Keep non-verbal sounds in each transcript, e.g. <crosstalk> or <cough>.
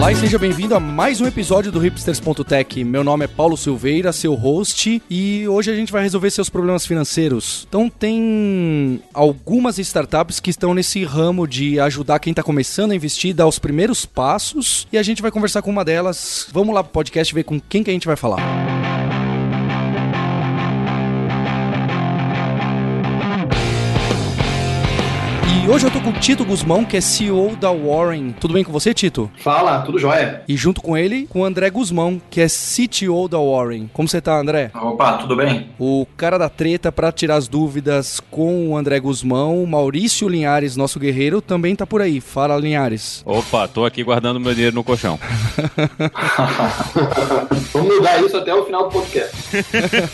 Olá e seja bem-vindo a mais um episódio do Hipsters.tech. Meu nome é Paulo Silveira, seu host, e hoje a gente vai resolver seus problemas financeiros. Então tem algumas startups que estão nesse ramo de ajudar quem está começando a investir, dar os primeiros passos, e a gente vai conversar com uma delas. Vamos lá pro podcast ver com quem que a gente vai falar. E hoje eu tô com o Tito Guzmão, que é CEO da Warren. Tudo bem com você, Tito? Fala, tudo jóia. E junto com ele, com o André Guzmão, que é CTO da Warren. Como você tá, André? Opa, tudo bem? O cara da treta para tirar as dúvidas com o André Guzmão, Maurício Linhares, nosso guerreiro, também tá por aí. Fala, Linhares. Opa, tô aqui guardando meu dinheiro no colchão. <laughs> Vamos mudar isso até o final do podcast.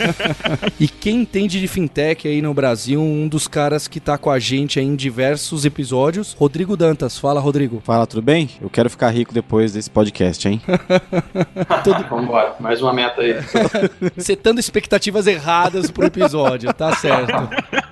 <laughs> e quem entende de fintech aí no Brasil, um dos caras que tá com a gente aí em diversos episódios, Rodrigo Dantas. Fala, Rodrigo. Fala, tudo bem? Eu quero ficar rico depois desse podcast, hein? <laughs> Tudo... Vamos embora, mais uma meta aí. <laughs> Setando expectativas erradas pro episódio, tá certo. <laughs>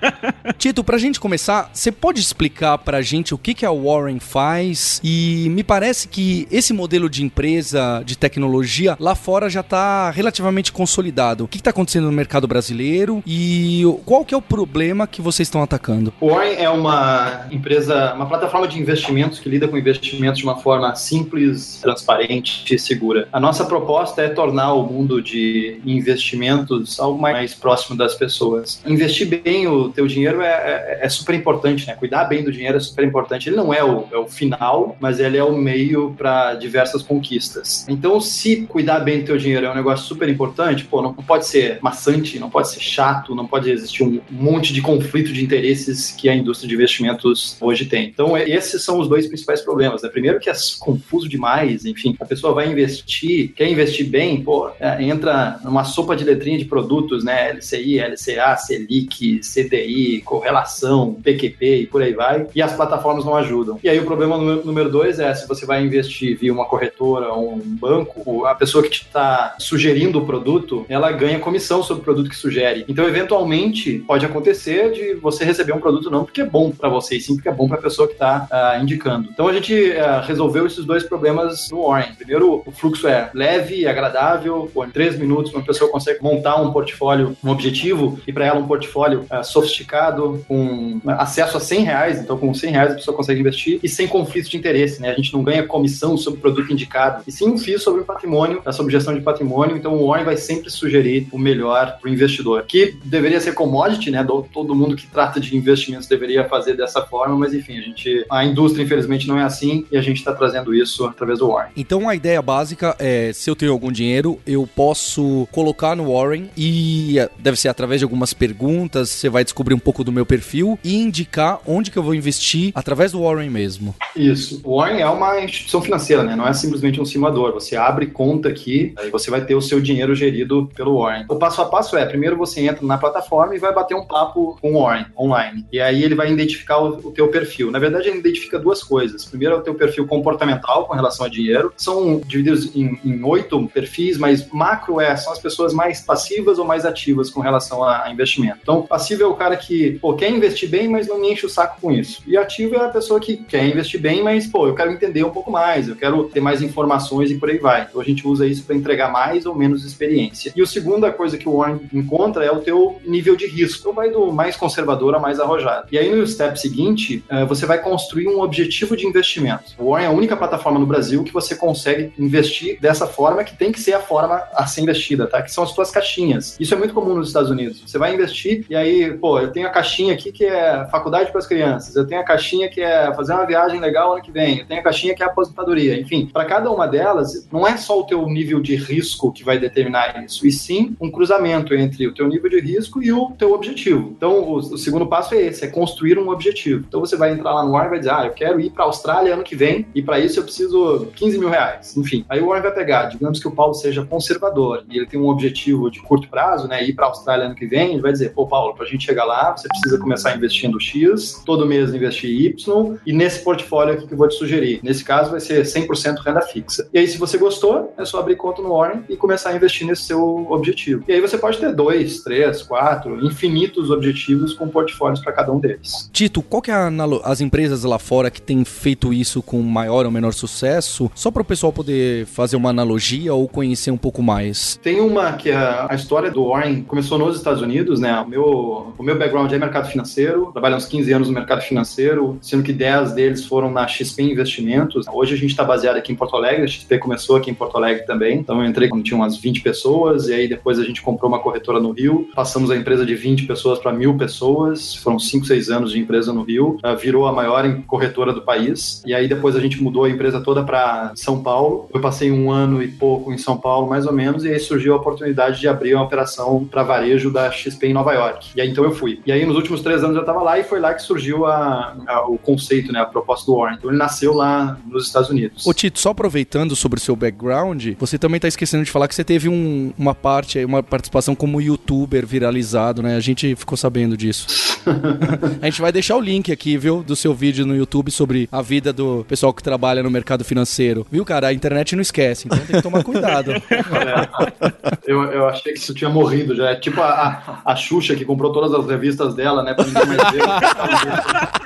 Tito, pra gente começar, você pode explicar pra gente o que, que a Warren faz? E me parece que esse modelo de empresa de tecnologia lá fora já tá relativamente consolidado. O que, que tá acontecendo no mercado brasileiro e qual que é o problema que vocês estão atacando? Warren é uma empresa, uma plataforma de investimentos que lida com investimentos de uma forma simples, transparente e segura. A nossa proposta é tornar o mundo de investimentos algo mais próximo das pessoas. Investir bem o teu dinheiro é, é, é super importante, né? Cuidar bem do dinheiro é super importante. Ele não é o, é o final, mas ele é o meio para diversas conquistas. Então, se cuidar bem do teu dinheiro é um negócio super importante, pô, não pode ser maçante, não pode ser chato, não pode existir um monte de conflito de interesses que a indústria de investimentos hoje tem. Então, é, esses são os dois principais problemas. Né? Primeiro que é confuso demais, enfim, a pessoa vai investir, quer investir bem, pô, é, entra numa sopa de letrinha de produtos, né? LCI, LCA, Selic, CDI, correlação, PQP e por aí vai, e as plataformas não ajudam. E aí o problema número dois é se você vai investir via uma corretora ou um banco, a pessoa que te está sugerindo o produto, ela ganha comissão sobre o produto que sugere. Então, eventualmente, pode acontecer de você receber um produto não porque é bom para você, sim porque é bom para a pessoa que está uh, indicando. Então, a gente uh, resolveu esses dois problemas no Warren. Primeiro, o fluxo é leve e agradável, em três minutos uma pessoa consegue montar um portfólio, um objetivo, e para ela um portfólio sofisticado, com acesso a 100 reais, então com 100 reais a pessoa consegue investir, e sem conflito de interesse, né? A gente não ganha comissão sobre o produto indicado, e sim um FII sobre o patrimônio, sobre gestão de patrimônio, então o Warren vai sempre sugerir o melhor para o investidor, que deveria ser commodity, né? Todo mundo que trata de investimentos deveria fazer dessa forma, mas enfim, a gente, a indústria infelizmente não é assim e a gente está trazendo isso através do Warren. Então a ideia básica é, se eu tenho algum dinheiro, eu posso colocar no Warren e eh, deve ser através de algumas perguntas, você vai descobrir um pouco do meu perfil e indicar onde que eu vou investir através do Warren mesmo. Isso. O Warren é uma instituição financeira, né? Não é simplesmente um simulador. Você abre conta aqui, aí você vai ter o seu dinheiro gerido pelo Warren. O passo a passo é, primeiro você entra na plataforma e vai bater um papo com o Warren online. E aí ele vai identificar o, o teu perfil. Na verdade, ele identifica duas coisas. Primeiro é o teu perfil comportamental com relação a dinheiro. São divididos em, em oito perfis, mas macro é, são as pessoas mais passivas ou mais ativas com relação a, a investimento. Então, passivo é o cara que, pô, quer investir bem, mas não me enche o saco com isso. E ativo é a pessoa que quer investir bem, mas, pô, eu quero entender um pouco mais, eu quero ter mais informações e por aí vai. Então, a gente usa isso para entregar mais ou menos experiência. E a segunda coisa que o Warren encontra é o teu nível de risco. Então, vai do mais conservador a mais arrojado. E aí, no step seguinte, eh, você vai construir um objetivo de investimento. O Warren é a única plataforma no Brasil que você consegue investir dessa forma, que tem que ser a forma a ser investida, tá? Que são as tuas caixinhas. Isso é muito comum nos Estados Unidos. Você vai investir e aí, pô, eu tenho a caixinha aqui que é faculdade para as crianças, eu tenho a caixinha que é fazer uma viagem legal ano que vem, eu tenho a caixinha que é aposentadoria. Enfim, para cada uma delas, não é só o teu nível de risco que vai determinar isso, e sim um cruzamento entre o teu nível de risco e o teu objetivo. Então, o, o segundo passo é esse, é construir um objetivo. Então, você vai entrar lá no Warren e vai dizer, ah, eu quero ir para a Austrália ano que vem, e para isso eu preciso 15 mil reais. Enfim, aí o Warren vai pegar, digamos que o Paulo seja conservador, e ele tem um objetivo de curto prazo, né, ir para a Austrália ano que vem, ele vai dizer, pô, Paulo, para a gente chegar lá, você precisa começar investindo X, todo mês investir Y, e nesse portfólio aqui que eu vou te sugerir. Nesse caso, vai ser 100% renda fixa. E aí, se você gostou, é só abrir conta no Warren e começar a investir nesse seu objetivo. E aí você pode ter dois, três, quatro, infinitos objetivos com portfólios para cada um deles. Tito, qual que é as empresas lá fora que têm feito isso com maior ou menor sucesso? Só para o pessoal poder fazer uma analogia ou conhecer um pouco mais. Tem uma que é a história do Warren começou nos Estados Unidos, né? O meu, o meu background é mercado financeiro, trabalho uns 15 anos no mercado financeiro, sendo que 10 deles foram na XP Investimentos. Hoje a gente está baseado aqui em Porto Alegre, a XP começou aqui em Porto Alegre também. Então eu entrei quando tinha umas 20 pessoas, e aí depois a gente comprou uma corretora no Rio, passamos a empresa de 20 pessoas para mil pessoas, foram 5, 6 anos de empresa no Rio, uh, virou a maior corretora do país, e aí depois a gente mudou a empresa toda para São Paulo. Eu passei um ano e pouco em São Paulo, mais ou menos, e aí surgiu a oportunidade de abrir uma operação para varejo da XP em Nova York. E aí então eu fui. E aí nos últimos três anos eu estava lá e foi lá que surgiu a, a, o conceito, né, a proposta do Warren. Então ele nasceu lá nos Estados Unidos. Ô Tito, só aproveitando sobre o seu background, você também está esquecendo de falar que você teve um, uma parte, uma participação como youtuber viralizado, né? A gente ficou sabendo disso. <laughs> a gente vai deixar o link aqui, viu, do seu vídeo no YouTube sobre a vida do pessoal que trabalha no mercado financeiro. Viu, cara? A internet não esquece, então tem que tomar cuidado. <laughs> É. Eu, eu achei que isso tinha morrido já. É tipo a, a, a Xuxa que comprou todas as revistas dela, né? Pra ninguém mais ver.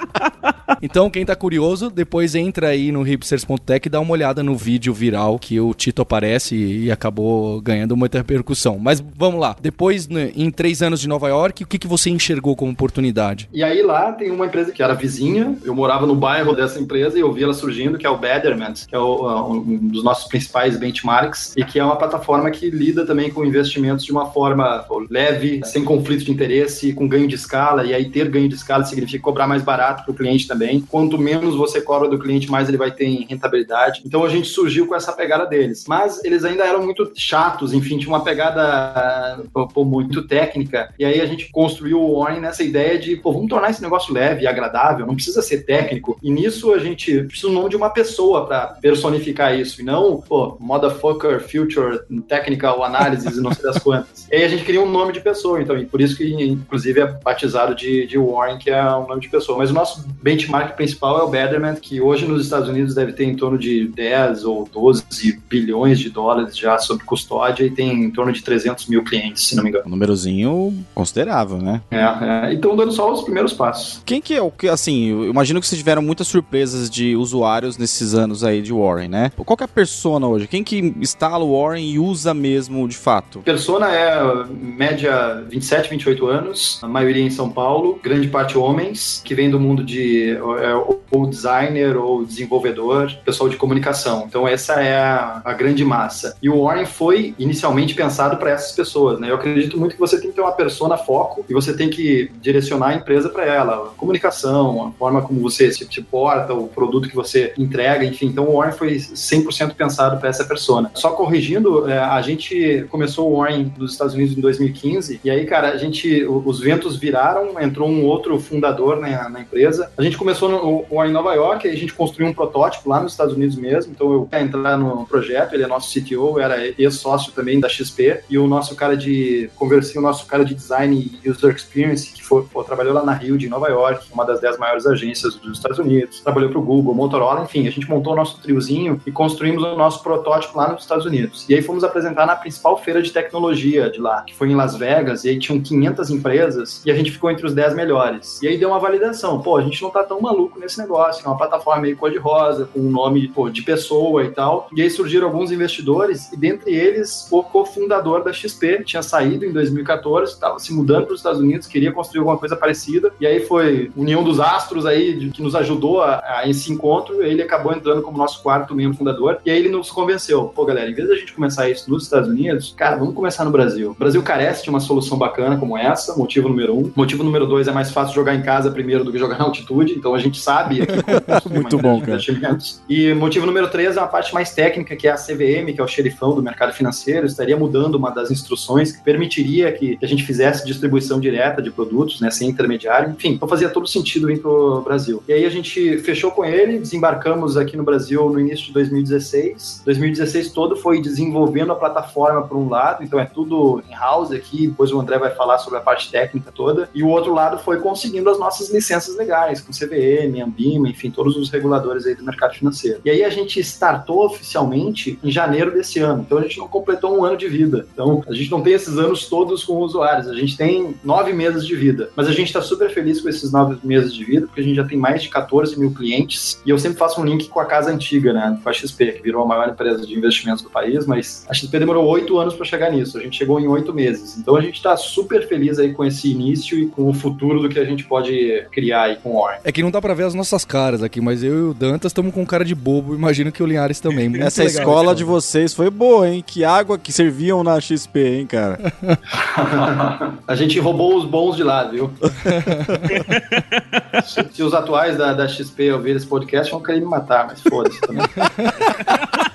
<laughs> <laughs> Então, quem tá curioso, depois entra aí no hipsters.tech e dá uma olhada no vídeo viral que o Tito aparece e acabou ganhando muita repercussão. Mas vamos lá. Depois, né, em três anos de Nova York, o que, que você enxergou como oportunidade? E aí lá tem uma empresa que era vizinha, eu morava no bairro dessa empresa e eu vi ela surgindo, que é o Betterment, que é o, um dos nossos principais benchmarks e que é uma plataforma que lida também com investimentos de uma forma leve, sem conflito de interesse, com ganho de escala. E aí ter ganho de escala significa cobrar mais barato para o cliente também. Quanto menos você cobra do cliente, mais ele vai ter em rentabilidade. Então a gente surgiu com essa pegada deles. Mas eles ainda eram muito chatos, enfim, tinha uma pegada pô, muito técnica. E aí a gente construiu o Warren nessa ideia de, pô, vamos tornar esse negócio leve e agradável, não precisa ser técnico. E nisso a gente precisa do nome de uma pessoa para personificar isso, e não, pô, motherfucker, future, technical analysis e não sei das quantas. E aí a gente queria um nome de pessoa, então, e por isso que, inclusive, é batizado de, de Warren, que é um nome de pessoa. Mas o nosso benchmark principal é o Betterment, que hoje nos Estados Unidos deve ter em torno de 10 ou 12 bilhões de dólares já sob custódia e tem em torno de 300 mil clientes, se não me engano. Um númerozinho considerável, né? É, é. então dando só os primeiros passos. Quem que é o que, assim, eu imagino que vocês tiveram muitas surpresas de usuários nesses anos aí de Warren, né? Qual que é a persona hoje? Quem que instala o Warren e usa mesmo de fato? Persona é média 27, 28 anos, a maioria em São Paulo, grande parte homens, que vem do mundo de é, ou designer ou desenvolvedor, pessoal de comunicação. Então essa é a, a grande massa. E o Warren foi inicialmente pensado para essas pessoas, né? Eu acredito muito que você tem que ter uma persona foco e você tem que direcionar a empresa para ela, a comunicação, a forma como você se, se porta, o produto que você entrega, enfim. Então o Warren foi 100% pensado para essa persona. Só corrigindo, é, a gente começou o Warren nos Estados Unidos em 2015 e aí, cara, a gente os ventos viraram, entrou um outro fundador na, na empresa. A gente começou no, o Warren em Nova York, aí a gente construiu um protótipo lá nos Estados Unidos mesmo. Então eu ia entrar no projeto, ele é nosso CTO, era ex-sócio também da XP e o nosso cara de conversão, o nosso cara de design e user experience que foi, pô, trabalhou lá na Rio de Nova York, uma das dez maiores agências dos Estados Unidos, trabalhou para o Google, Motorola, enfim, a gente montou o nosso triozinho e construímos o nosso protótipo lá nos Estados Unidos. E aí fomos apresentar na principal feira de tecnologia de lá, que foi em Las Vegas, e aí tinham 500 empresas e a gente ficou entre os 10 melhores. E aí deu uma validação, pô, a gente não tá tão maluco nesse negócio, é uma plataforma meio cor-de-rosa, com um nome pô, de pessoa e tal. E aí surgiram alguns investidores, e dentre eles o cofundador da XP, tinha saído em 2014, estava se mudando para os Estados Unidos, queria construir alguma coisa parecida. E aí foi união dos astros aí de, que nos ajudou a, a, esse encontro. Ele acabou entrando como nosso quarto membro fundador. E aí ele nos convenceu: pô, galera, em vez da gente começar isso nos Estados Unidos, cara, vamos começar no Brasil. O Brasil carece de uma solução bacana como essa, motivo número um. Motivo número dois é mais fácil jogar em casa primeiro do que jogar na altitude. então a gente sabe aqui como <laughs> Muito bom, cara. investimentos. E motivo número três é uma parte mais técnica, que é a CVM, que é o xerifão do mercado financeiro, estaria mudando uma das instruções que permitiria que, que a gente fizesse distribuição direta de produtos, né, sem intermediário. Enfim, então fazia todo sentido vir para o Brasil. E aí a gente fechou com ele, desembarcamos aqui no Brasil no início de 2016. 2016 todo foi desenvolvendo a plataforma por um lado, então é tudo in-house aqui, depois o André vai falar sobre a parte técnica toda. E o outro lado foi conseguindo as nossas licenças legais, com CVM, Ambima, enfim, todos os reguladores aí do mercado financeiro. E aí a gente startou oficialmente em janeiro desse ano, então a gente não completou um ano de vida. Então a gente não tem esses anos todos com usuários, a gente tem nove meses de vida. Mas a gente está super feliz com esses nove meses de vida, porque a gente já tem mais de 14 mil clientes. E eu sempre faço um link com a casa antiga, né? Com a XP, que virou a maior empresa de investimentos do país, mas a XP demorou oito anos para chegar nisso. A gente chegou em oito meses. Então a gente está super feliz aí com esse início e com o futuro do que a gente pode criar aí com o Warren. É que não dá pra ver as nossas caras aqui, mas eu e o Dantas estamos com cara de bobo, imagino que o Linhares também. Muito Essa legal escola de vocês foi boa, hein? Que água que serviam na XP, hein, cara? <laughs> a gente roubou os bons de lá, viu? <laughs> se, se os atuais da, da XP ouvirem esse podcast, vão querer me matar, mas foda-se também. <laughs>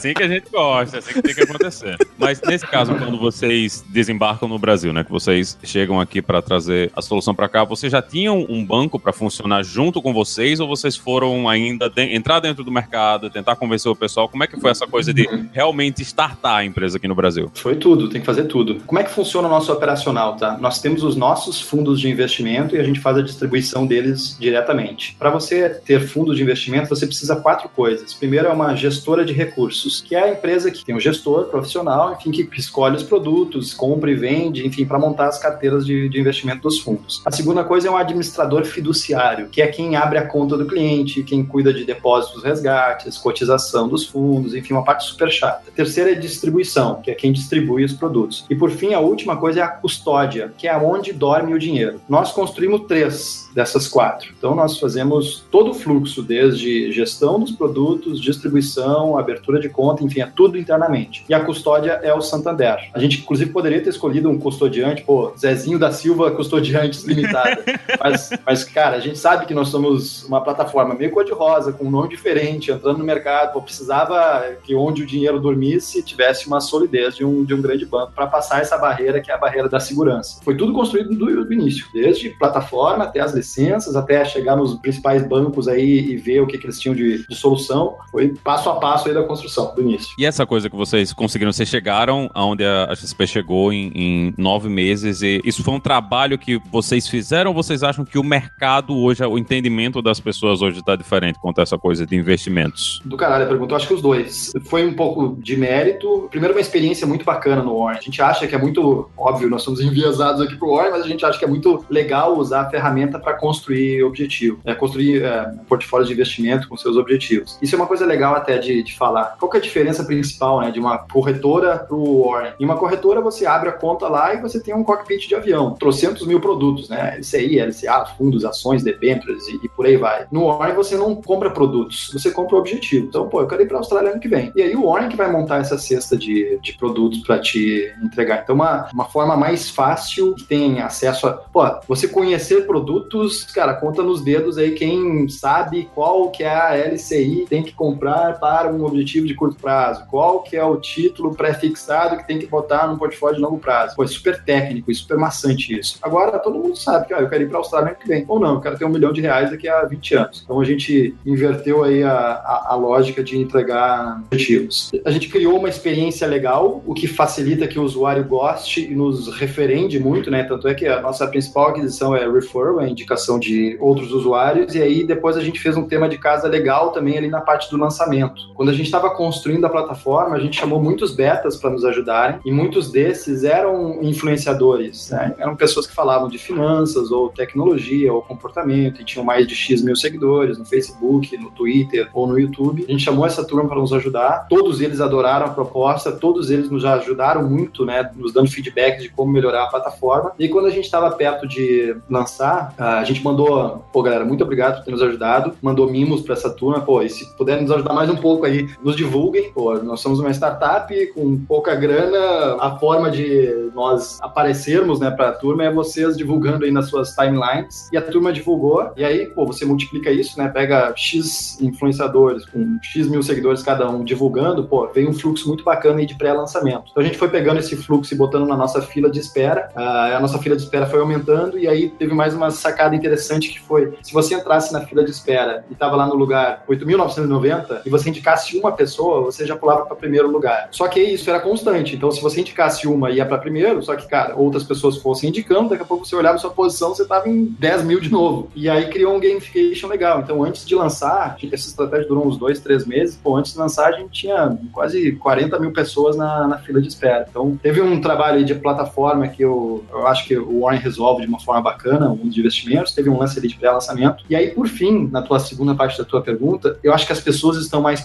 Assim que a gente gosta, é assim que tem que acontecer. Mas nesse caso, quando vocês desembarcam no Brasil, né, que vocês chegam aqui para trazer a solução para cá, vocês já tinham um banco para funcionar junto com vocês ou vocês foram ainda de- entrar dentro do mercado, tentar convencer o pessoal? Como é que foi essa coisa de realmente startar a empresa aqui no Brasil? Foi tudo, tem que fazer tudo. Como é que funciona o nosso operacional, tá? Nós temos os nossos fundos de investimento e a gente faz a distribuição deles diretamente. Para você ter fundos de investimento, você precisa quatro coisas. Primeiro é uma gestora de recursos, que é a empresa que tem um gestor profissional, enfim, que escolhe os produtos, compra e vende, enfim, para montar as carteiras de, de investimento dos fundos. A segunda coisa é um administrador fiduciário, que é quem abre a conta do cliente, quem cuida de depósitos, resgates, cotização dos fundos, enfim, uma parte super chata. A terceira é distribuição, que é quem distribui os produtos. E por fim, a última coisa é a custódia, que é onde dorme o dinheiro. Nós construímos três dessas quatro. Então nós fazemos todo o fluxo, desde gestão dos produtos, distribuição, abertura de conta, enfim, é tudo internamente. E a custódia é o Santander. A gente, inclusive, poderia ter escolhido um custodiante, pô, Zezinho da Silva Custodiantes Limitada. <laughs> mas, mas, cara, a gente sabe que nós somos uma plataforma meio cor-de-rosa, com um nome diferente, entrando no mercado, pô, precisava que onde o dinheiro dormisse tivesse uma solidez de um, de um grande banco para passar essa barreira que é a barreira da segurança. Foi tudo construído do, do início, desde plataforma até as licenças, até chegar nos principais bancos aí e ver o que, que eles tinham de, de solução. Foi passo a passo aí da construção, do início. E essa coisa que vocês conseguiram, vocês chegaram aonde a XP chegou em, em nove meses e isso foi um trabalho que vocês fizeram ou vocês acham que o mercado hoje, o entendimento das pessoas hoje está diferente quanto a essa coisa de investimentos? Do caralho, a pergunta. Eu acho que os dois. Foi um pouco de mérito. Primeiro, uma experiência muito bacana no Warren. A gente acha que é muito óbvio, nós somos enviesados aqui pro Warren, mas a gente acha que é muito legal usar a ferramenta para construir objetivo, é, construir é, portfólios de investimento com seus objetivos. Isso é uma coisa legal até de, de falar. Qual que é a diferença principal né, de uma corretora pro Warren? Em uma corretora, você abre a conta lá e você tem um cockpit de avião, trocentos mil produtos, né? LCI, LCA, fundos, ações, debêntures e, e por aí vai. No Warren, você não compra produtos, você compra o objetivo. Então, pô, eu quero ir para a Austrália ano que vem. E aí o Warren que vai montar essa cesta de, de produtos para te entregar. Então, uma, uma forma mais fácil que tem acesso a. Pô, você conhecer produtos, cara, conta nos dedos aí quem sabe qual que é a LCI tem que comprar para um objetivo de curto prazo, qual que é o título pré-fixado que tem que botar no portfólio de longo prazo. Pô, é super técnico e super maçante isso. Agora, todo mundo sabe que ah, eu quero ir para a Austrália que vem. Ou não, eu quero ter um milhão de reais daqui a 20 anos. Então, a gente inverteu aí a, a, a lógica de entregar objetivos. A gente criou uma experiência legal, o que facilita que o usuário goste e nos referende muito, né? Tanto é que a nossa principal aquisição é referral, a indicação de outros usuários, e aí depois a gente fez um tema de casa legal também ali na parte do lançamento. Quando a gente estava construindo a plataforma, a gente chamou muitos betas para nos ajudarem, e muitos desses eram influenciadores, né? Eram pessoas que falavam de finanças, ou tecnologia, ou comportamento, e tinham mais de X mil seguidores no Facebook, no Twitter ou no YouTube. A gente chamou essa turma para nos ajudar, todos eles adoraram a proposta, todos eles nos ajudaram muito, né? Nos dando feedback de como melhorar a plataforma. E quando a gente estava perto de lançar, a gente mandou, pô, galera, muito obrigado por ter nos ajudado, mandou mimos para essa turma, pô, e se puder nos ajudar mais um pouco aí, nos divulga divulguem. Pô, nós somos uma startup com pouca grana. A forma de nós aparecermos, né, pra turma é vocês divulgando aí nas suas timelines. E a turma divulgou. E aí, pô, você multiplica isso, né? Pega X influenciadores com X mil seguidores cada um divulgando, pô, vem um fluxo muito bacana aí de pré-lançamento. Então a gente foi pegando esse fluxo e botando na nossa fila de espera. Uh, a nossa fila de espera foi aumentando e aí teve mais uma sacada interessante que foi: se você entrasse na fila de espera e estava lá no lugar 8.990 e você indicasse uma pessoa, você já pulava para primeiro lugar. Só que isso era constante. Então, se você indicasse uma ia para primeiro, só que, cara, outras pessoas fossem indicando, daqui a pouco você olhava sua posição, você estava em 10 mil de novo. E aí criou um gamification legal. Então, antes de lançar, essa estratégia durou uns dois, três meses. Pô, antes de lançar, a gente tinha quase 40 mil pessoas na, na fila de espera. Então, teve um trabalho de plataforma que eu, eu acho que o Warren resolve de uma forma bacana, um de investimentos. Teve um lance ali de pré-lançamento. E aí, por fim, na tua segunda parte da tua pergunta, eu acho que as pessoas estão mais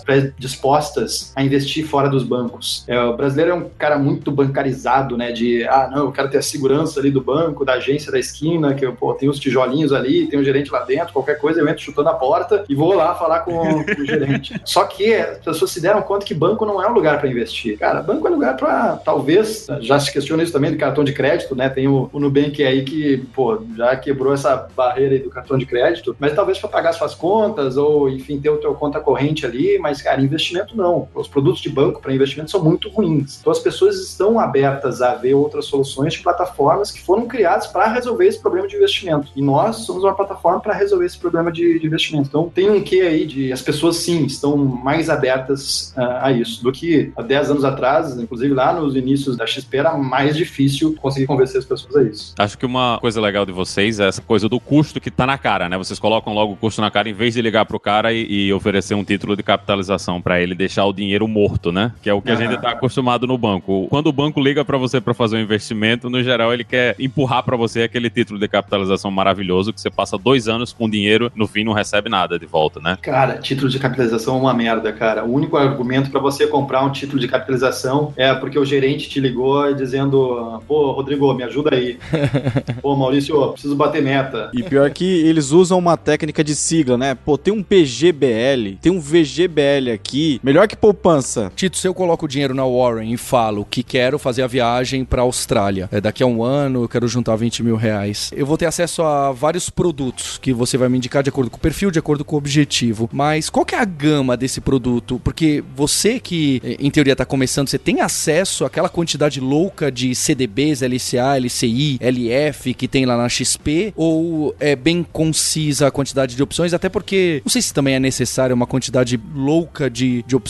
predispostas a investir fora dos bancos. É, o brasileiro é um cara muito bancarizado, né? De, ah, não, eu quero ter a segurança ali do banco, da agência da esquina, que eu pô, tenho os tijolinhos ali, tem o um gerente lá dentro, qualquer coisa eu entro chutando a porta e vou lá falar com, com o gerente. <laughs> Só que as pessoas se deram conta que banco não é um lugar para investir. Cara, banco é lugar para, talvez, já se questiona isso também do cartão de crédito, né? Tem o, o Nubank aí que, pô, já quebrou essa barreira aí do cartão de crédito, mas talvez para pagar suas contas ou, enfim, ter o teu conta corrente ali, mas, cara, investimento não. Os produtos de banco para investimento são muito ruins. Então as pessoas estão abertas a ver outras soluções de plataformas que foram criadas para resolver esse problema de investimento. E nós somos uma plataforma para resolver esse problema de, de, investimento. Então tem um quê aí de as pessoas sim estão mais abertas uh, a isso do que há 10 anos atrás, inclusive lá nos inícios da XP era mais difícil conseguir convencer as pessoas a isso. Acho que uma coisa legal de vocês é essa coisa do custo que está na cara, né? Vocês colocam logo o custo na cara em vez de ligar pro cara e, e oferecer um título de capitalização para ele deixar o dinheiro morto, né? Que é o que a gente está acostumado no banco. Quando o banco liga para você para fazer um investimento, no geral ele quer empurrar para você aquele título de capitalização maravilhoso que você passa dois anos com dinheiro, no fim não recebe nada de volta, né? Cara, título de capitalização é uma merda, cara. O único argumento para você comprar um título de capitalização é porque o gerente te ligou dizendo: pô, Rodrigo, me ajuda aí. <laughs> pô, Maurício, preciso bater meta. E pior que eles usam uma técnica de sigla, né? Pô, tem um PGBL, tem um VGBL aqui, melhor que poupança. Tito, se eu coloco o dinheiro na Warren e falo que quero fazer a viagem para Austrália, é, daqui a um ano eu quero juntar 20 mil reais, eu vou ter acesso a vários produtos que você vai me indicar de acordo com o perfil, de acordo com o objetivo. Mas qual que é a gama desse produto? Porque você que, em teoria, está começando, você tem acesso àquela quantidade louca de CDBs, LCA, LCI, LF que tem lá na XP? Ou é bem concisa a quantidade de opções? Até porque, não sei se também é necessário uma quantidade louca de, de opções.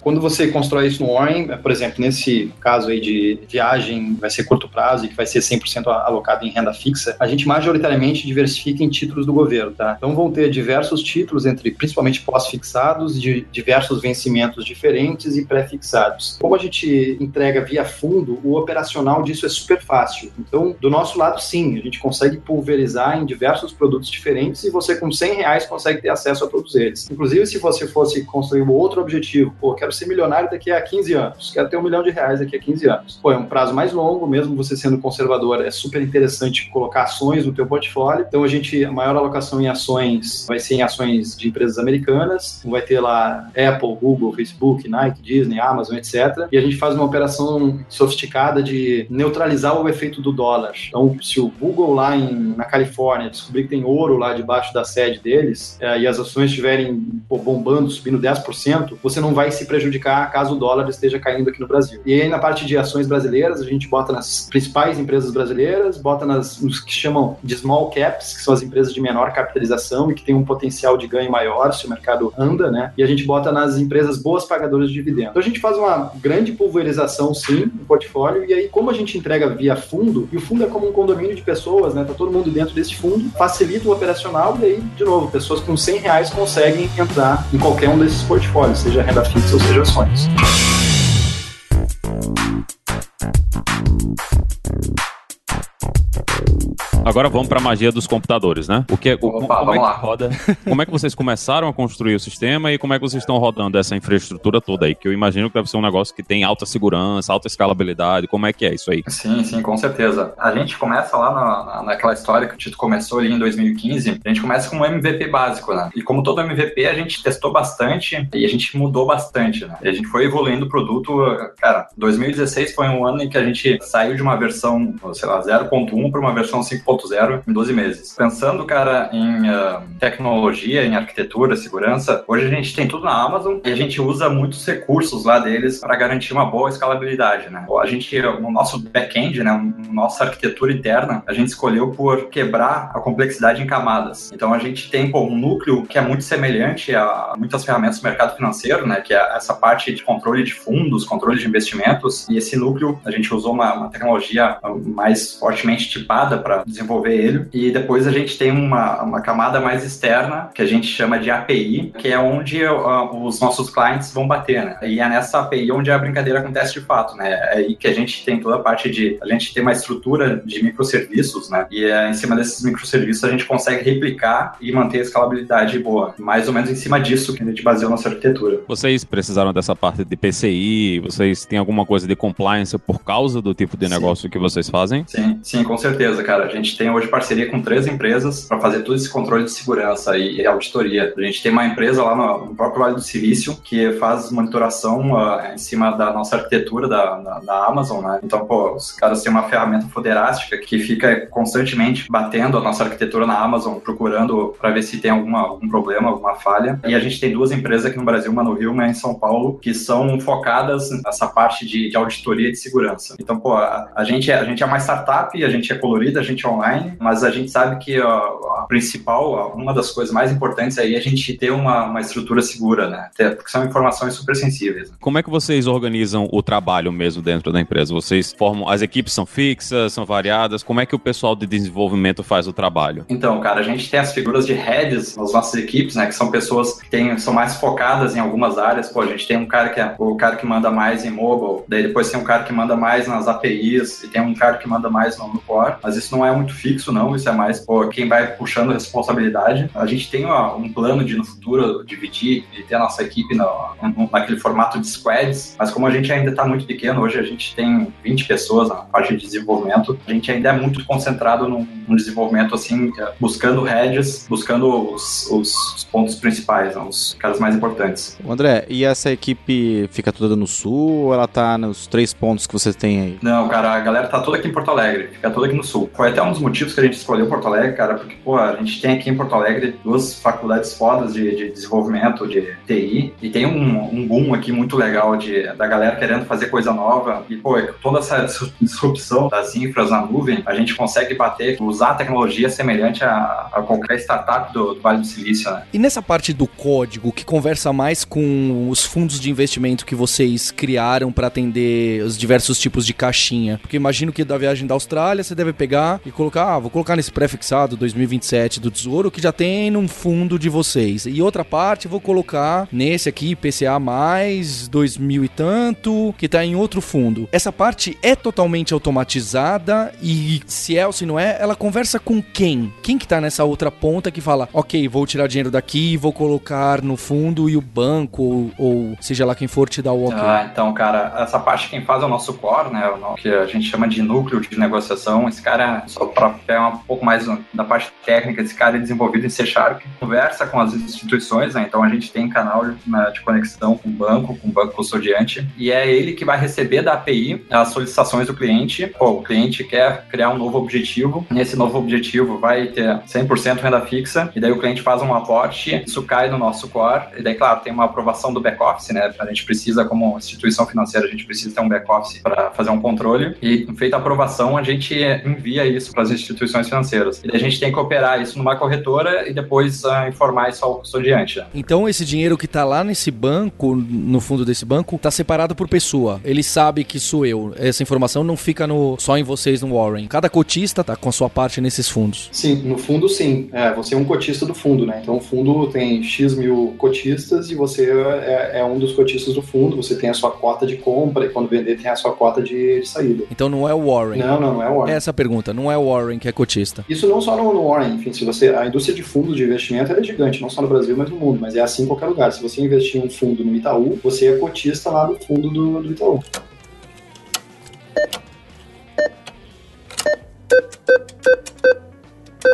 Quando você constrói isso no Warren, por exemplo, nesse caso aí de viagem, vai ser curto prazo e que vai ser 100% alocado em renda fixa, a gente majoritariamente diversifica em títulos do governo, tá? Então vão ter diversos títulos, entre principalmente pós-fixados, de diversos vencimentos diferentes e pré-fixados. Como a gente entrega via fundo, o operacional disso é super fácil. Então, do nosso lado, sim, a gente consegue pulverizar em diversos produtos diferentes e você com 100 reais consegue ter acesso a todos eles. Inclusive, se você fosse construir outro objetivo, pô, quero ser milionário daqui a 15 anos, quero ter um milhão de reais daqui a 15 anos. Pô, é um prazo mais longo, mesmo você sendo conservador, é super interessante colocar ações no teu portfólio. Então, a gente, a maior alocação em ações vai ser em ações de empresas americanas, vai ter lá Apple, Google, Facebook, Nike, Disney, Amazon, etc. E a gente faz uma operação sofisticada de neutralizar o efeito do dólar. Então, se o Google lá em, na Califórnia descobrir que tem ouro lá debaixo da sede deles é, e as ações estiverem bombando, subindo 10%, você não vai se prejudicar caso o dólar esteja caindo aqui no Brasil. E aí, na parte de ações brasileiras, a gente bota nas principais empresas brasileiras, bota nas nos que chamam de small caps, que são as empresas de menor capitalização e que têm um potencial de ganho maior se o mercado anda, né? E a gente bota nas empresas boas pagadoras de dividendos. Então a gente faz uma grande pulverização, sim, no portfólio, e aí, como a gente entrega via fundo, e o fundo é como um condomínio de pessoas, né? Tá todo mundo dentro desse fundo, facilita o operacional, e aí, de novo, pessoas com 100 reais conseguem entrar em qualquer um desses portfólios, seja renda fixa ou seja ações. Agora vamos para a magia dos computadores, né? O que, é- o, Opa, como, é que lá. roda? <laughs> Como é que vocês começaram a construir o sistema e como é que vocês estão rodando essa infraestrutura toda aí? Que eu imagino que deve ser um negócio que tem alta segurança, alta escalabilidade. Como é que é isso aí? Sim, sim, com certeza. A gente começa lá na, na- naquela história que o Tito começou ali em 2015. A gente começa com um MVP básico, né? E como todo MVP, a gente testou bastante e a gente mudou bastante, né? E a gente foi evoluindo o produto. Cara, 2016 foi um ano em que a gente saiu de uma versão, sei lá, 0.1 para uma versão 5.0 em 12 meses. Pensando, cara, em ah, tecnologia, em arquitetura, segurança, hoje a gente tem tudo na Amazon e a gente usa muitos recursos lá deles para garantir uma boa escalabilidade, né? A gente, no nosso back-end, né, no nossa arquitetura interna, a gente escolheu por quebrar a complexidade em camadas. Então a gente tem pô, um núcleo que é muito semelhante a muitas ferramentas do mercado financeiro, né, que é essa parte de controle de fundos, controle de investimentos, e esse núcleo a gente usou uma, uma tecnologia mais fortemente tipada para desenvolver ele, e depois a gente tem uma, uma camada mais externa, que a gente chama de API, que é onde uh, os nossos clientes vão bater, né? E é nessa API onde a brincadeira acontece de fato, né? É aí que a gente tem toda a parte de... A gente tem uma estrutura de microserviços, né? E é, em cima desses microserviços a gente consegue replicar e manter a escalabilidade boa. Mais ou menos em cima disso que a gente baseou nossa arquitetura. Vocês precisaram dessa parte de PCI? Vocês têm alguma coisa de compliance por causa do tipo de Sim. negócio que vocês fazem? Sim, sim, com certeza, cara. A gente tem hoje parceria com três empresas para fazer todo esse controle de segurança e, e auditoria. A gente tem uma empresa lá no, no próprio Vale do Silício que faz monitoração ah, em cima da nossa arquitetura da, da, da Amazon, né? Então, pô, os caras têm uma ferramenta foderástica que fica constantemente batendo a nossa arquitetura na Amazon, procurando para ver se tem alguma, algum problema, alguma falha. E a gente tem duas empresas aqui no Brasil, uma no Rio, uma em São Paulo, que são focadas nessa parte de, de auditoria de segurança. Então, pô, a, a gente é, a gente é uma startup, a gente é colorida, a gente é online, mas a gente sabe que a, a principal, uma das coisas mais importantes aí é a gente ter uma, uma estrutura segura, né? Ter- Porque são informações super sensíveis. né? Como é que vocês organizam o trabalho mesmo dentro da empresa? Vocês formam, as equipes são fixas, são variadas? Como é que o pessoal de desenvolvimento faz o trabalho? Então, cara, a gente tem as figuras de heads nas nossas equipes, né? Que são pessoas que têm, são mais focadas em algumas áreas. Pô, a gente tem um cara que é o cara que manda mais em mobile, daí depois tem um cara que manda mais nas APIs, e tem um cara que manda mais no, core. Mas isso não é muito fixo, não. Isso é mais, pô, quem vai puxando responsabilidade. A gente tem ó, um plano de, no futuro, dividir e ter a nossa equipe na, naquele formato de squads, mas como a gente ainda está muito pequeno, hoje a gente tem 20 pessoas na parte de desenvolvimento, a gente ainda é muito concentrado num, num desenvolvimento assim, eh, buscando heads, buscando os, os- os pontos principais, né, os caras mais importantes. André, e essa equipe fica toda no sul ou ela tá nos três pontos que você tem aí? Não, cara, a galera tá toda aqui em Porto Alegre, fica toda aqui no sul. Foi até um dos motivos que a gente escolheu Porto Alegre, cara, porque, pô, a gente tem aqui em Porto Alegre duas faculdades fodas de, de desenvolvimento de TI e tem um, um boom aqui muito legal de, da galera querendo fazer coisa nova e, pô, toda essa dis- <laughs> disrupção das infras na nuvem, a gente consegue bater, usar tecnologia semelhante a, a qualquer startup do, do Vale do Silício, né? E nessa parte do código que conversa mais com os fundos de investimento que vocês criaram para atender os diversos tipos de caixinha? Porque imagino que da viagem da Austrália você deve pegar e colocar, ah, vou colocar nesse prefixado 2027 do Tesouro que já tem num fundo de vocês. E outra parte vou colocar nesse aqui PCA mais 2000 e tanto que tá em outro fundo. Essa parte é totalmente automatizada e se é ou se não é, ela conversa com quem? Quem que tá nessa outra ponta que fala, ok, vou tirar dinheiro daqui vou colocar no fundo e o banco ou, ou seja lá quem for te dá o ok. Ah, então, cara, essa parte quem faz é o nosso core, né? O que a gente chama de núcleo de negociação. Esse cara, só para pegar um pouco mais da parte técnica, esse cara é desenvolvido em C Sharp, conversa com as instituições, né? Então a gente tem canal né, de conexão com o banco, com o banco custodiante, e é ele que vai receber da API as solicitações do cliente. O cliente quer criar um novo objetivo, nesse novo objetivo vai ter 100% renda fixa, e daí o cliente faz um aporte, isso cai no nosso core, e daí, claro, tem uma aprovação do back-office, né? A gente precisa, como instituição financeira, a gente precisa ter um back-office para fazer um controle, e feita a aprovação, a gente envia isso para as instituições financeiras. E daí a gente tem que operar colocar isso numa corretora e depois uh, informar isso ao custodiante. Né? Então esse dinheiro que está lá nesse banco, no fundo desse banco, está separado por pessoa. Ele sabe que sou eu. Essa informação não fica no, só em vocês no Warren. Cada cotista está com a sua parte nesses fundos. Sim, no fundo sim. É, você é um cotista do fundo, né? Então o fundo tem X mil cotistas e você é, é um dos cotistas do fundo. Você tem a sua cota de compra e quando vender tem a sua cota de, de saída. Então não é o Warren. Não, não, não é o Warren. Essa pergunta, não é o Warren que é cotista. Isso não só no, no Warren, enfim, se você a indústria de fundos de investimento é gigante, não só no Brasil, mas no mundo, mas é assim em qualquer lugar. Se você investir um fundo no Itaú, você é cotista lá do fundo do, do Itaú.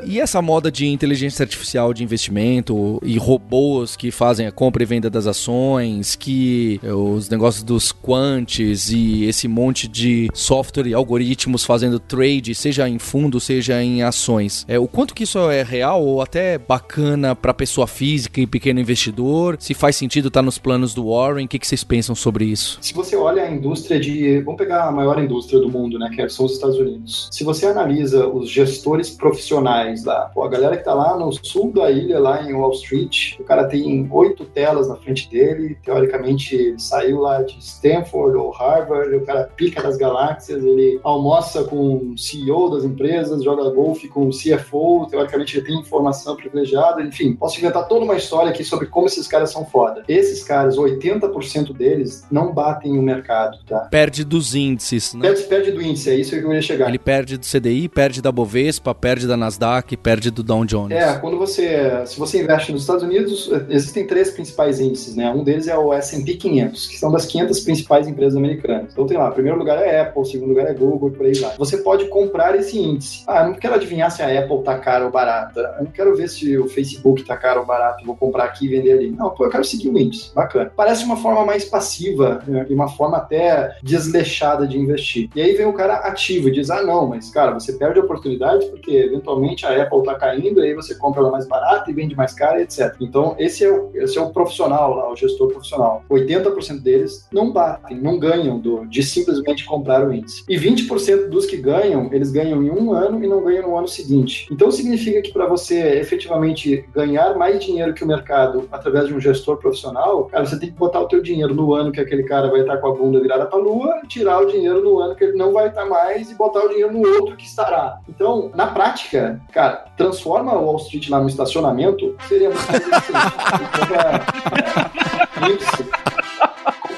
E essa moda de inteligência artificial de investimento e robôs que fazem a compra e venda das ações, que eh, os negócios dos quants e esse monte de software e algoritmos fazendo trade, seja em fundo, seja em ações. É, o quanto que isso é real ou até bacana para pessoa física e pequeno investidor? Se faz sentido estar tá nos planos do Warren, o que, que vocês pensam sobre isso? Se você olha a indústria de. Vamos pegar a maior indústria do mundo, né? Que são os Estados Unidos. Se você analisa os gestores profissionais lá. Pô, a galera que tá lá no sul da ilha, lá em Wall Street, o cara tem oito telas na frente dele, teoricamente ele saiu lá de Stanford ou Harvard, o cara pica das galáxias, ele almoça com o CEO das empresas, joga golfe com o CFO, teoricamente ele tem informação privilegiada, enfim, posso inventar toda uma história aqui sobre como esses caras são foda. Esses caras, 80% deles não batem o mercado, tá? Perde dos índices, né? Perde, perde do índice, é isso que eu ia chegar. Ele perde do CDI, perde da Bovespa, perde da Nasdaq, que perde do Dow Jones. É, quando você, se você investe nos Estados Unidos, existem três principais índices, né? Um deles é o S&P 500, que são das 500 principais empresas americanas. Então tem lá, primeiro lugar é Apple, segundo lugar é Google, por aí vai. Você pode comprar esse índice. Ah, eu não quero adivinhar se a Apple tá cara ou barata. Eu não quero ver se o Facebook tá caro ou barato, vou comprar aqui e vender ali. Não, pô, eu quero seguir o índice. Bacana. Parece uma forma mais passiva né? e uma forma até desleixada de investir. E aí vem o cara ativo e diz: "Ah, não, mas cara, você perde a oportunidade porque eventualmente a a Apple está caindo, aí você compra ela mais barata e vende mais cara, etc. Então, esse é o, esse é o profissional lá, o gestor profissional. 80% deles não batem, não ganham do, de simplesmente comprar o índice. E 20% dos que ganham, eles ganham em um ano e não ganham no ano seguinte. Então, significa que para você efetivamente ganhar mais dinheiro que o mercado através de um gestor profissional, cara, você tem que botar o teu dinheiro no ano que aquele cara vai estar com a bunda virada para a lua, tirar o dinheiro no ano que ele não vai estar mais e botar o dinheiro no outro que estará. Então, na prática, cara, Cara, transforma o Wall Street lá no estacionamento, seria muito mais eficiente <laughs>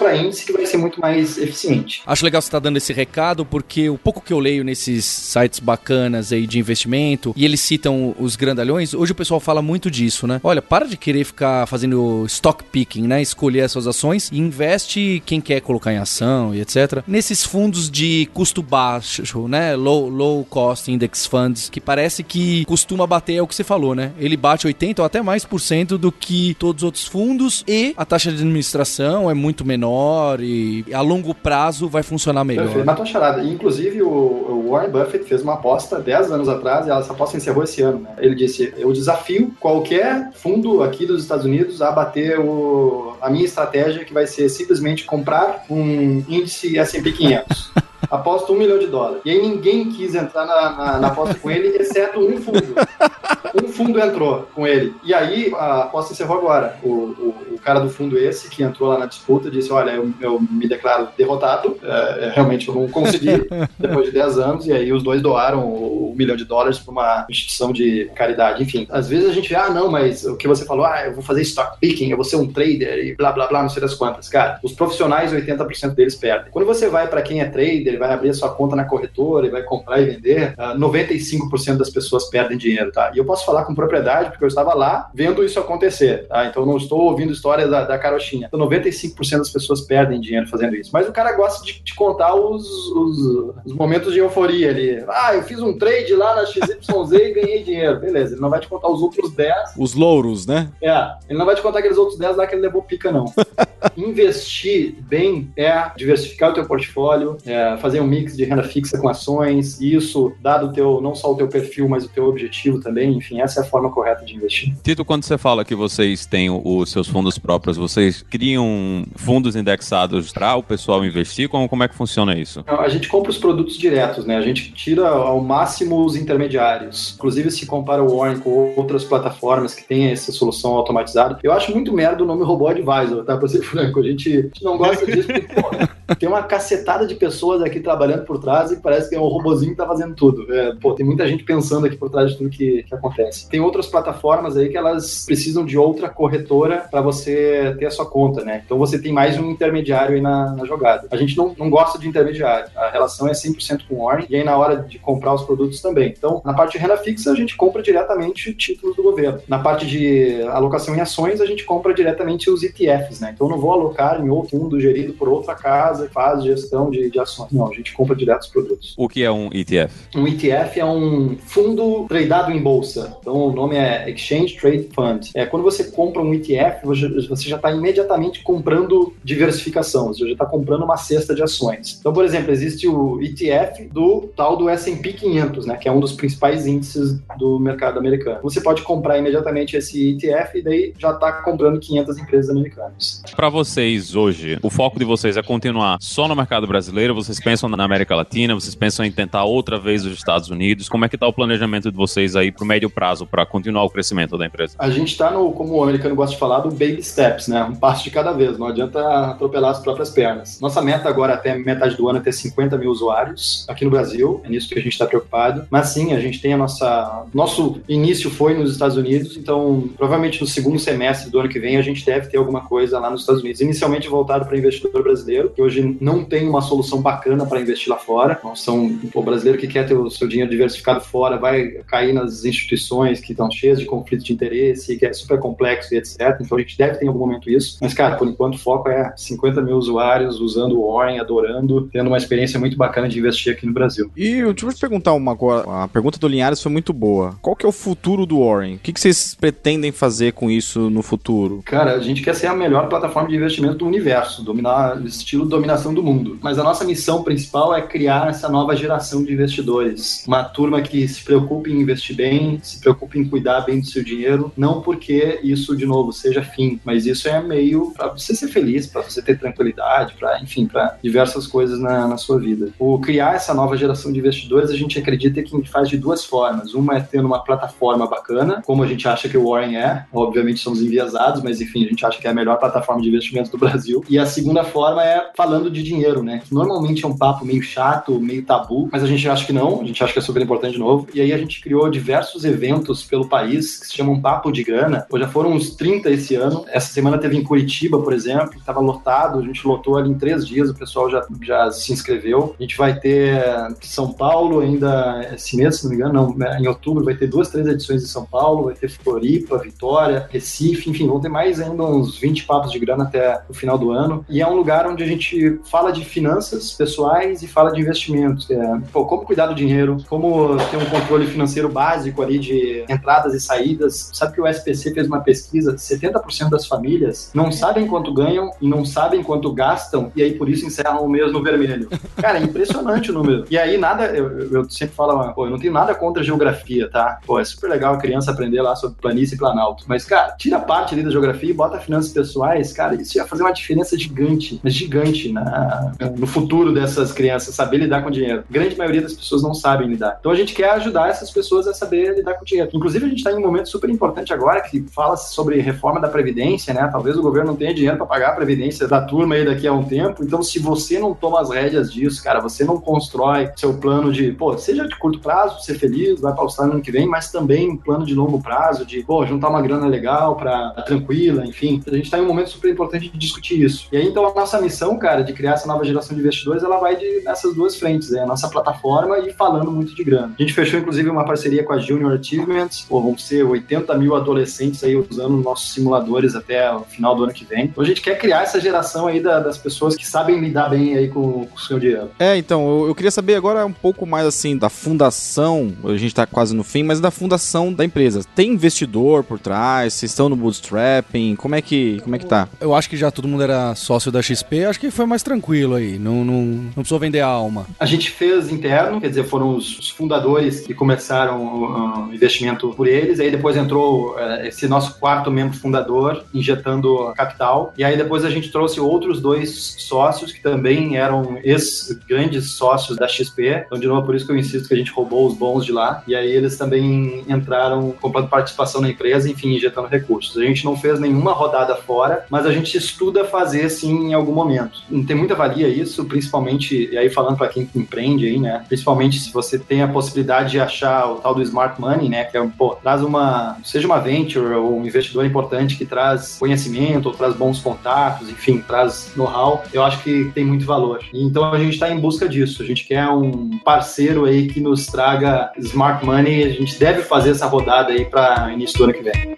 para índice que vai ser muito mais eficiente. Acho legal você estar tá dando esse recado, porque o pouco que eu leio nesses sites bacanas aí de investimento, e eles citam os grandalhões, hoje o pessoal fala muito disso, né? Olha, para de querer ficar fazendo stock picking, né? Escolher as suas ações e investe quem quer colocar em ação e etc. Nesses fundos de custo baixo, né? Low, low cost index funds, que parece que costuma bater, é o que você falou, né? Ele bate 80 ou até mais por cento do que todos os outros fundos e a taxa de administração é muito menor menor e a longo prazo vai funcionar melhor. Perfeito, matou charada. Inclusive, o, Warren Buffett fez uma aposta 10 anos atrás e essa aposta encerrou esse ano. Né? Ele disse: Eu desafio qualquer fundo aqui dos Estados Unidos a bater o, a minha estratégia, que vai ser simplesmente comprar um índice S&P 500. <laughs> aposto um milhão de dólares. E aí ninguém quis entrar na, na, na aposta com ele, exceto um fundo. <laughs> Um fundo entrou com ele. E aí a aposta encerrou agora. O, o, o cara do fundo esse, que entrou lá na disputa, disse: Olha, eu, eu me declaro derrotado. É, é realmente eu não consegui, <laughs> depois de 10 anos. E aí os dois doaram o, o milhão de dólares para uma instituição de caridade. Enfim, às vezes a gente vê: Ah, não, mas o que você falou, ah, eu vou fazer stock picking, eu vou ser um trader e blá blá blá, não sei das quantas. Cara, os profissionais, 80% deles perdem. Quando você vai para quem é trader, vai abrir a sua conta na corretora e vai comprar e vender, 95% ah, das pessoas perdem dinheiro, tá? E eu posso falar com propriedade porque eu estava lá vendo isso acontecer, tá? Então não estou ouvindo histórias da, da carochinha. Então 95% das pessoas perdem dinheiro fazendo isso. Mas o cara gosta de, de contar os, os, os, momentos de euforia ali. Ah, eu fiz um trade lá na XYZ e ganhei dinheiro. Beleza, ele não vai te contar os outros 10. Os louros, né? É, ele não vai te contar aqueles outros 10 lá que ele levou pica, não. <laughs> Investir bem é diversificar o teu portfólio, é fazer um mix de renda fixa com ações, isso, dado o teu, não só o teu perfil, mas o teu objetivo também, enfim, essa é a forma correta de investir. Tito, quando você fala que vocês têm os seus fundos próprias, vocês criam fundos indexados para o pessoal investir? Como, como é que funciona isso? A gente compra os produtos diretos, né? A gente tira ao máximo os intermediários. Inclusive, se compara o Warren com outras plataformas que têm essa solução automatizada, eu acho muito merda o nome Robô Advisor, tá? Pra ser <laughs> franco, a gente, a gente não gosta disso porque, pô, tem uma cacetada de pessoas aqui trabalhando por trás e parece que é um robozinho que tá fazendo tudo. É, pô, tem muita gente pensando aqui por trás de tudo que, que acontece. Tem outras plataformas aí que elas precisam de outra corretora para você ter a sua conta, né? Então você tem mais um intermediário aí na, na jogada. A gente não, não gosta de intermediário. A relação é 100% com o Warren e aí na hora de comprar os produtos também. Então, na parte de renda fixa, a gente compra diretamente títulos do governo. Na parte de alocação em ações, a gente compra diretamente os ETFs, né? Então, eu não vou alocar em outro fundo gerido por outra casa que faz gestão de, de ações. Não, a gente compra direto os produtos. O que é um ETF? Um ETF é um fundo tradeado em bolsa. Então, o nome é Exchange Trade Fund. É quando você compra um ETF, você já está imediatamente comprando diversificação. Você já está comprando uma cesta de ações. Então, por exemplo, existe o ETF do tal do S&P 500, né? Que é um dos principais índices do mercado americano. Você pode comprar imediatamente esse ETF e daí já está comprando 500 empresas americanas. Para vocês hoje, o foco de vocês é continuar só no mercado brasileiro? Vocês pensam na América Latina? Vocês pensam em tentar outra vez os Estados Unidos? Como é que está o planejamento de vocês aí para o médio prazo para continuar o crescimento da empresa? A gente está no, como o americano gosta de falar, do baby steps, né? Um passo de cada vez. Não adianta atropelar as próprias pernas. Nossa meta agora até metade do ano é ter 50 mil usuários aqui no Brasil. É nisso que a gente está preocupado. Mas sim, a gente tem a nossa. Nosso início foi nos Estados Unidos, então provavelmente no segundo semestre do ano que vem a gente deve ter alguma coisa lá nos Estados Unidos. Inicialmente voltado para investidor brasileiro, que hoje não tem uma solução bacana para investir lá fora. Não são o brasileiro que quer ter o seu dinheiro diversificado fora vai cair nas instituições que estão cheias de conflito de interesse, que é super complexo e etc. Então a gente deve ter em algum momento isso. Mas, cara, por enquanto o foco é 50 mil usuários usando o Warren, adorando, tendo uma experiência muito bacana de investir aqui no Brasil. E eu te vou te perguntar uma agora. A pergunta do Linhares foi muito boa. Qual que é o futuro do Warren? O que, que vocês pretendem fazer com isso no futuro? Cara, a gente quer ser a melhor plataforma de investimento do universo, dominar estilo dominação do mundo. Mas a nossa missão principal é criar essa nova geração de investidores. Uma turma que se preocupe em investir bem, se preocupe em cuidar bem do seu dinheiro, não porque isso, de novo, seja fim, mas isso é meio para você ser feliz, para você ter tranquilidade, para, enfim, para diversas coisas na, na sua vida. O criar essa nova geração de investidores, a gente acredita que a gente faz de duas formas. Uma é tendo uma plataforma bacana, como a gente acha que o Warren é, obviamente somos enviesados, mas enfim, a gente acha que é a melhor plataforma de investimento do Brasil. E a segunda forma é falando de dinheiro, né? Normalmente é um papo meio chato, meio tabu, mas a gente acha que não, a gente acha que é super importante de novo. E aí a gente criou diversos eventos pelo país que se chamam Papo de Grana. Já foram uns 30 esse ano. Essa semana teve em Curitiba, por exemplo, estava lotado, a gente lotou ali em três dias, o pessoal já, já se inscreveu. A gente vai ter São Paulo ainda esse mês, se não me engano, não, é, em outubro vai ter duas, três edições em São Paulo, vai ter Floripa, Vitória, Recife, enfim, vão ter mais ainda uns 20 papos de grana até o final do ano. E é um lugar onde a gente fala de finanças pessoais e fala de investimentos. É, pô, como cuidar do dinheiro, como ter um controle financeiro básico ali de entradas e saídas. Sabe que o SPC fez uma pesquisa, 70% das famílias não sabem quanto ganham e não sabem quanto gastam, e aí por isso encerram o mês no vermelho. Cara, é impressionante o número. E aí nada, eu, eu sempre falo, pô, eu não tenho nada contra geografia, tá? Pô, é super legal a criança aprender lá sobre planície e planalto. Mas, cara, tira parte ali da geografia e bota finanças pessoais, cara, isso ia fazer uma diferença gigante, gigante na, no futuro dessas crianças, saber lidar com dinheiro. A grande maioria das pessoas não sabem lidar. Então a gente quer ajudar essas pessoas a saber lidar com dinheiro. Inclusive, a gente está em um momento super importante agora que fala sobre reforma da Previdência, né? Talvez o governo não tenha dinheiro para pagar a Previdência da turma aí daqui a um tempo. Então, se você não toma as rédeas disso, cara, você não constrói seu plano de, pô, seja de curto prazo, ser feliz, vai para o no ano que vem, mas também um plano de longo prazo, de, pô, juntar uma grana legal para tranquila, enfim. A gente está em um momento super importante de discutir isso. E aí, então, a nossa missão, cara, de criar essa nova geração de investidores, ela vai de, nessas duas frentes, né? A nossa plataforma e falando muito de grana. A gente fechou, inclusive, uma parceria com a Junior Achievements, pô, vão ser 80 mil adolescentes aí usando nossos simuladores até o final do ano que vem. Então, a gente quer criar essa geração aí da, das pessoas que sabem lidar bem aí com, com o seu dinheiro. É, então, eu, eu, queria saber agora um pouco mais, assim, da fundação, a gente tá quase no fim, mas da fundação da empresa. Tem investidor por trás? Vocês estão no bootstrapping? Como é que, como é que tá? Eu acho que já todo mundo era sócio da XP, acho que foi mais tranquilo aí, não, não, não precisou vender a alma. A gente fez interno, quer dizer, foram os, fundadores que começaram o, investimento por eles, aí depois entrou uh, esse nosso quarto membro fundador, injetando capital, e aí depois a gente trouxe outros dois sócios que também eram ex-grandes sócios da XP, então de novo por isso que eu insisto que a gente roubou os bons de lá, e aí eles também entraram comprando participação na empresa, enfim, injetando recursos. A gente não fez nenhuma rodada fora, mas a gente estuda fazer sim em algum momento. Tem muita valia isso, principalmente, e aí falando para quem empreende aí, né? Principalmente se você tem a possibilidade de achar o tal do smart money, né? Que é, pô, traz uma, seja uma venture ou um investidor importante que traz conhecimento ou traz bons contatos, enfim, traz know-how, eu acho que tem muito valor. Então a gente está em busca disso. A gente quer um parceiro aí que nos traga smart money. A gente deve fazer essa rodada aí para início do ano que vem.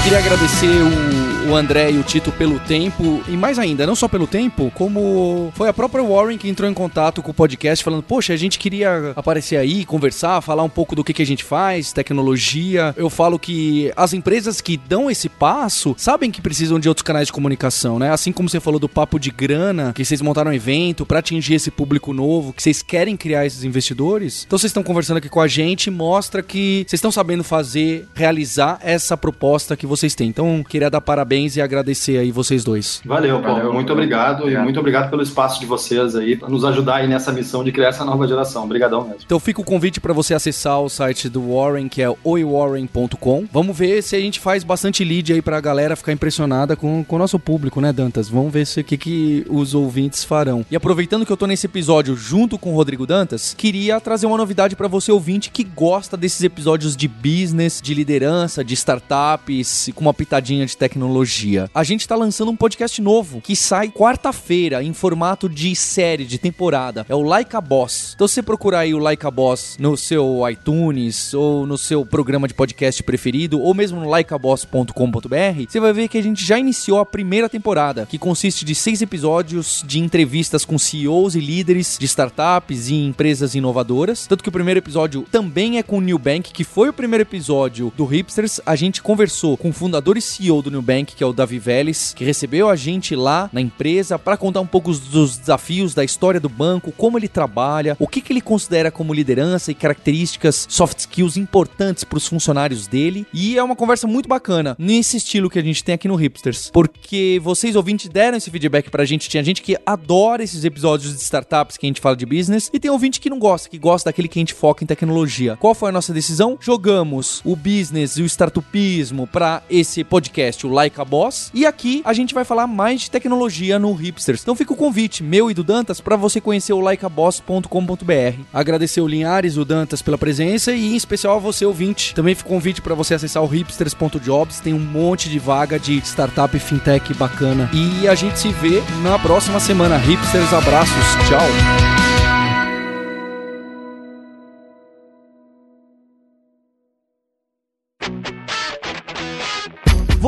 Queria agradecer o, o, André e o Tito pelo tempo, e mais ainda, não só pelo tempo, como foi a própria Warren que entrou em contato com o podcast falando: Poxa, a gente queria aparecer aí, conversar, falar um pouco do que, que a gente faz, tecnologia. Eu falo que as empresas que dão esse passo sabem que precisam de outros canais de comunicação, né? Assim como você falou do papo de grana, que vocês montaram um evento para atingir esse público novo, que vocês querem criar esses investidores. Então vocês estão conversando aqui com a gente, mostra que vocês estão sabendo fazer, realizar essa proposta que vocês têm. Então, queria dar parabéns e agradecer aí vocês dois. Valeu, Paulo. Valeu, muito obrigado, obrigado, e muito obrigado pelo espaço de vocês aí, para nos ajudar aí nessa missão de criar essa nova geração. Obrigadão mesmo. Então, fica o convite para você acessar o site do Warren, que é oiwarren.com. Vamos ver se a gente faz bastante lead aí pra galera ficar impressionada com, com o nosso público, né, Dantas? Vamos ver o que, que os ouvintes farão. E aproveitando que eu tô nesse episódio junto com o Rodrigo Dantas, queria trazer uma novidade para você ouvinte que gosta desses episódios de business, de liderança, de startups, com uma pitadinha de tecnologia. A gente tá lançando um podcast novo que sai quarta-feira em formato de série, de temporada. É o Like a Boss. Então, você procurar aí o Like a Boss no seu iTunes ou no seu programa de podcast preferido, ou mesmo no likeaboss.com.br, você vai ver que a gente já iniciou a primeira temporada, que consiste de seis episódios de entrevistas com CEOs e líderes de startups e empresas inovadoras. Tanto que o primeiro episódio também é com o New Bank, que foi o primeiro episódio do Hipsters. A gente conversou com o fundador e CEO do Que é o Davi Vélez, que recebeu a gente lá na empresa para contar um pouco dos desafios da história do banco, como ele trabalha, o que, que ele considera como liderança e características soft skills importantes para os funcionários dele. E é uma conversa muito bacana, nesse estilo que a gente tem aqui no Hipsters, porque vocês ouvintes deram esse feedback pra gente. Tinha gente que adora esses episódios de startups que a gente fala de business, e tem ouvinte que não gosta, que gosta daquele que a gente foca em tecnologia. Qual foi a nossa decisão? Jogamos o business e o startupismo para esse podcast, o Like Boss. E aqui a gente vai falar mais de tecnologia no Hipsters. Então fica o convite, meu e do Dantas, para você conhecer o likeaboss.com.br. Agradecer o Linhares, o Dantas pela presença e em especial a você ouvinte. Também fica o convite para você acessar o hipsters.jobs, tem um monte de vaga de startup fintech bacana. E a gente se vê na próxima semana. Hipsters, abraços, tchau.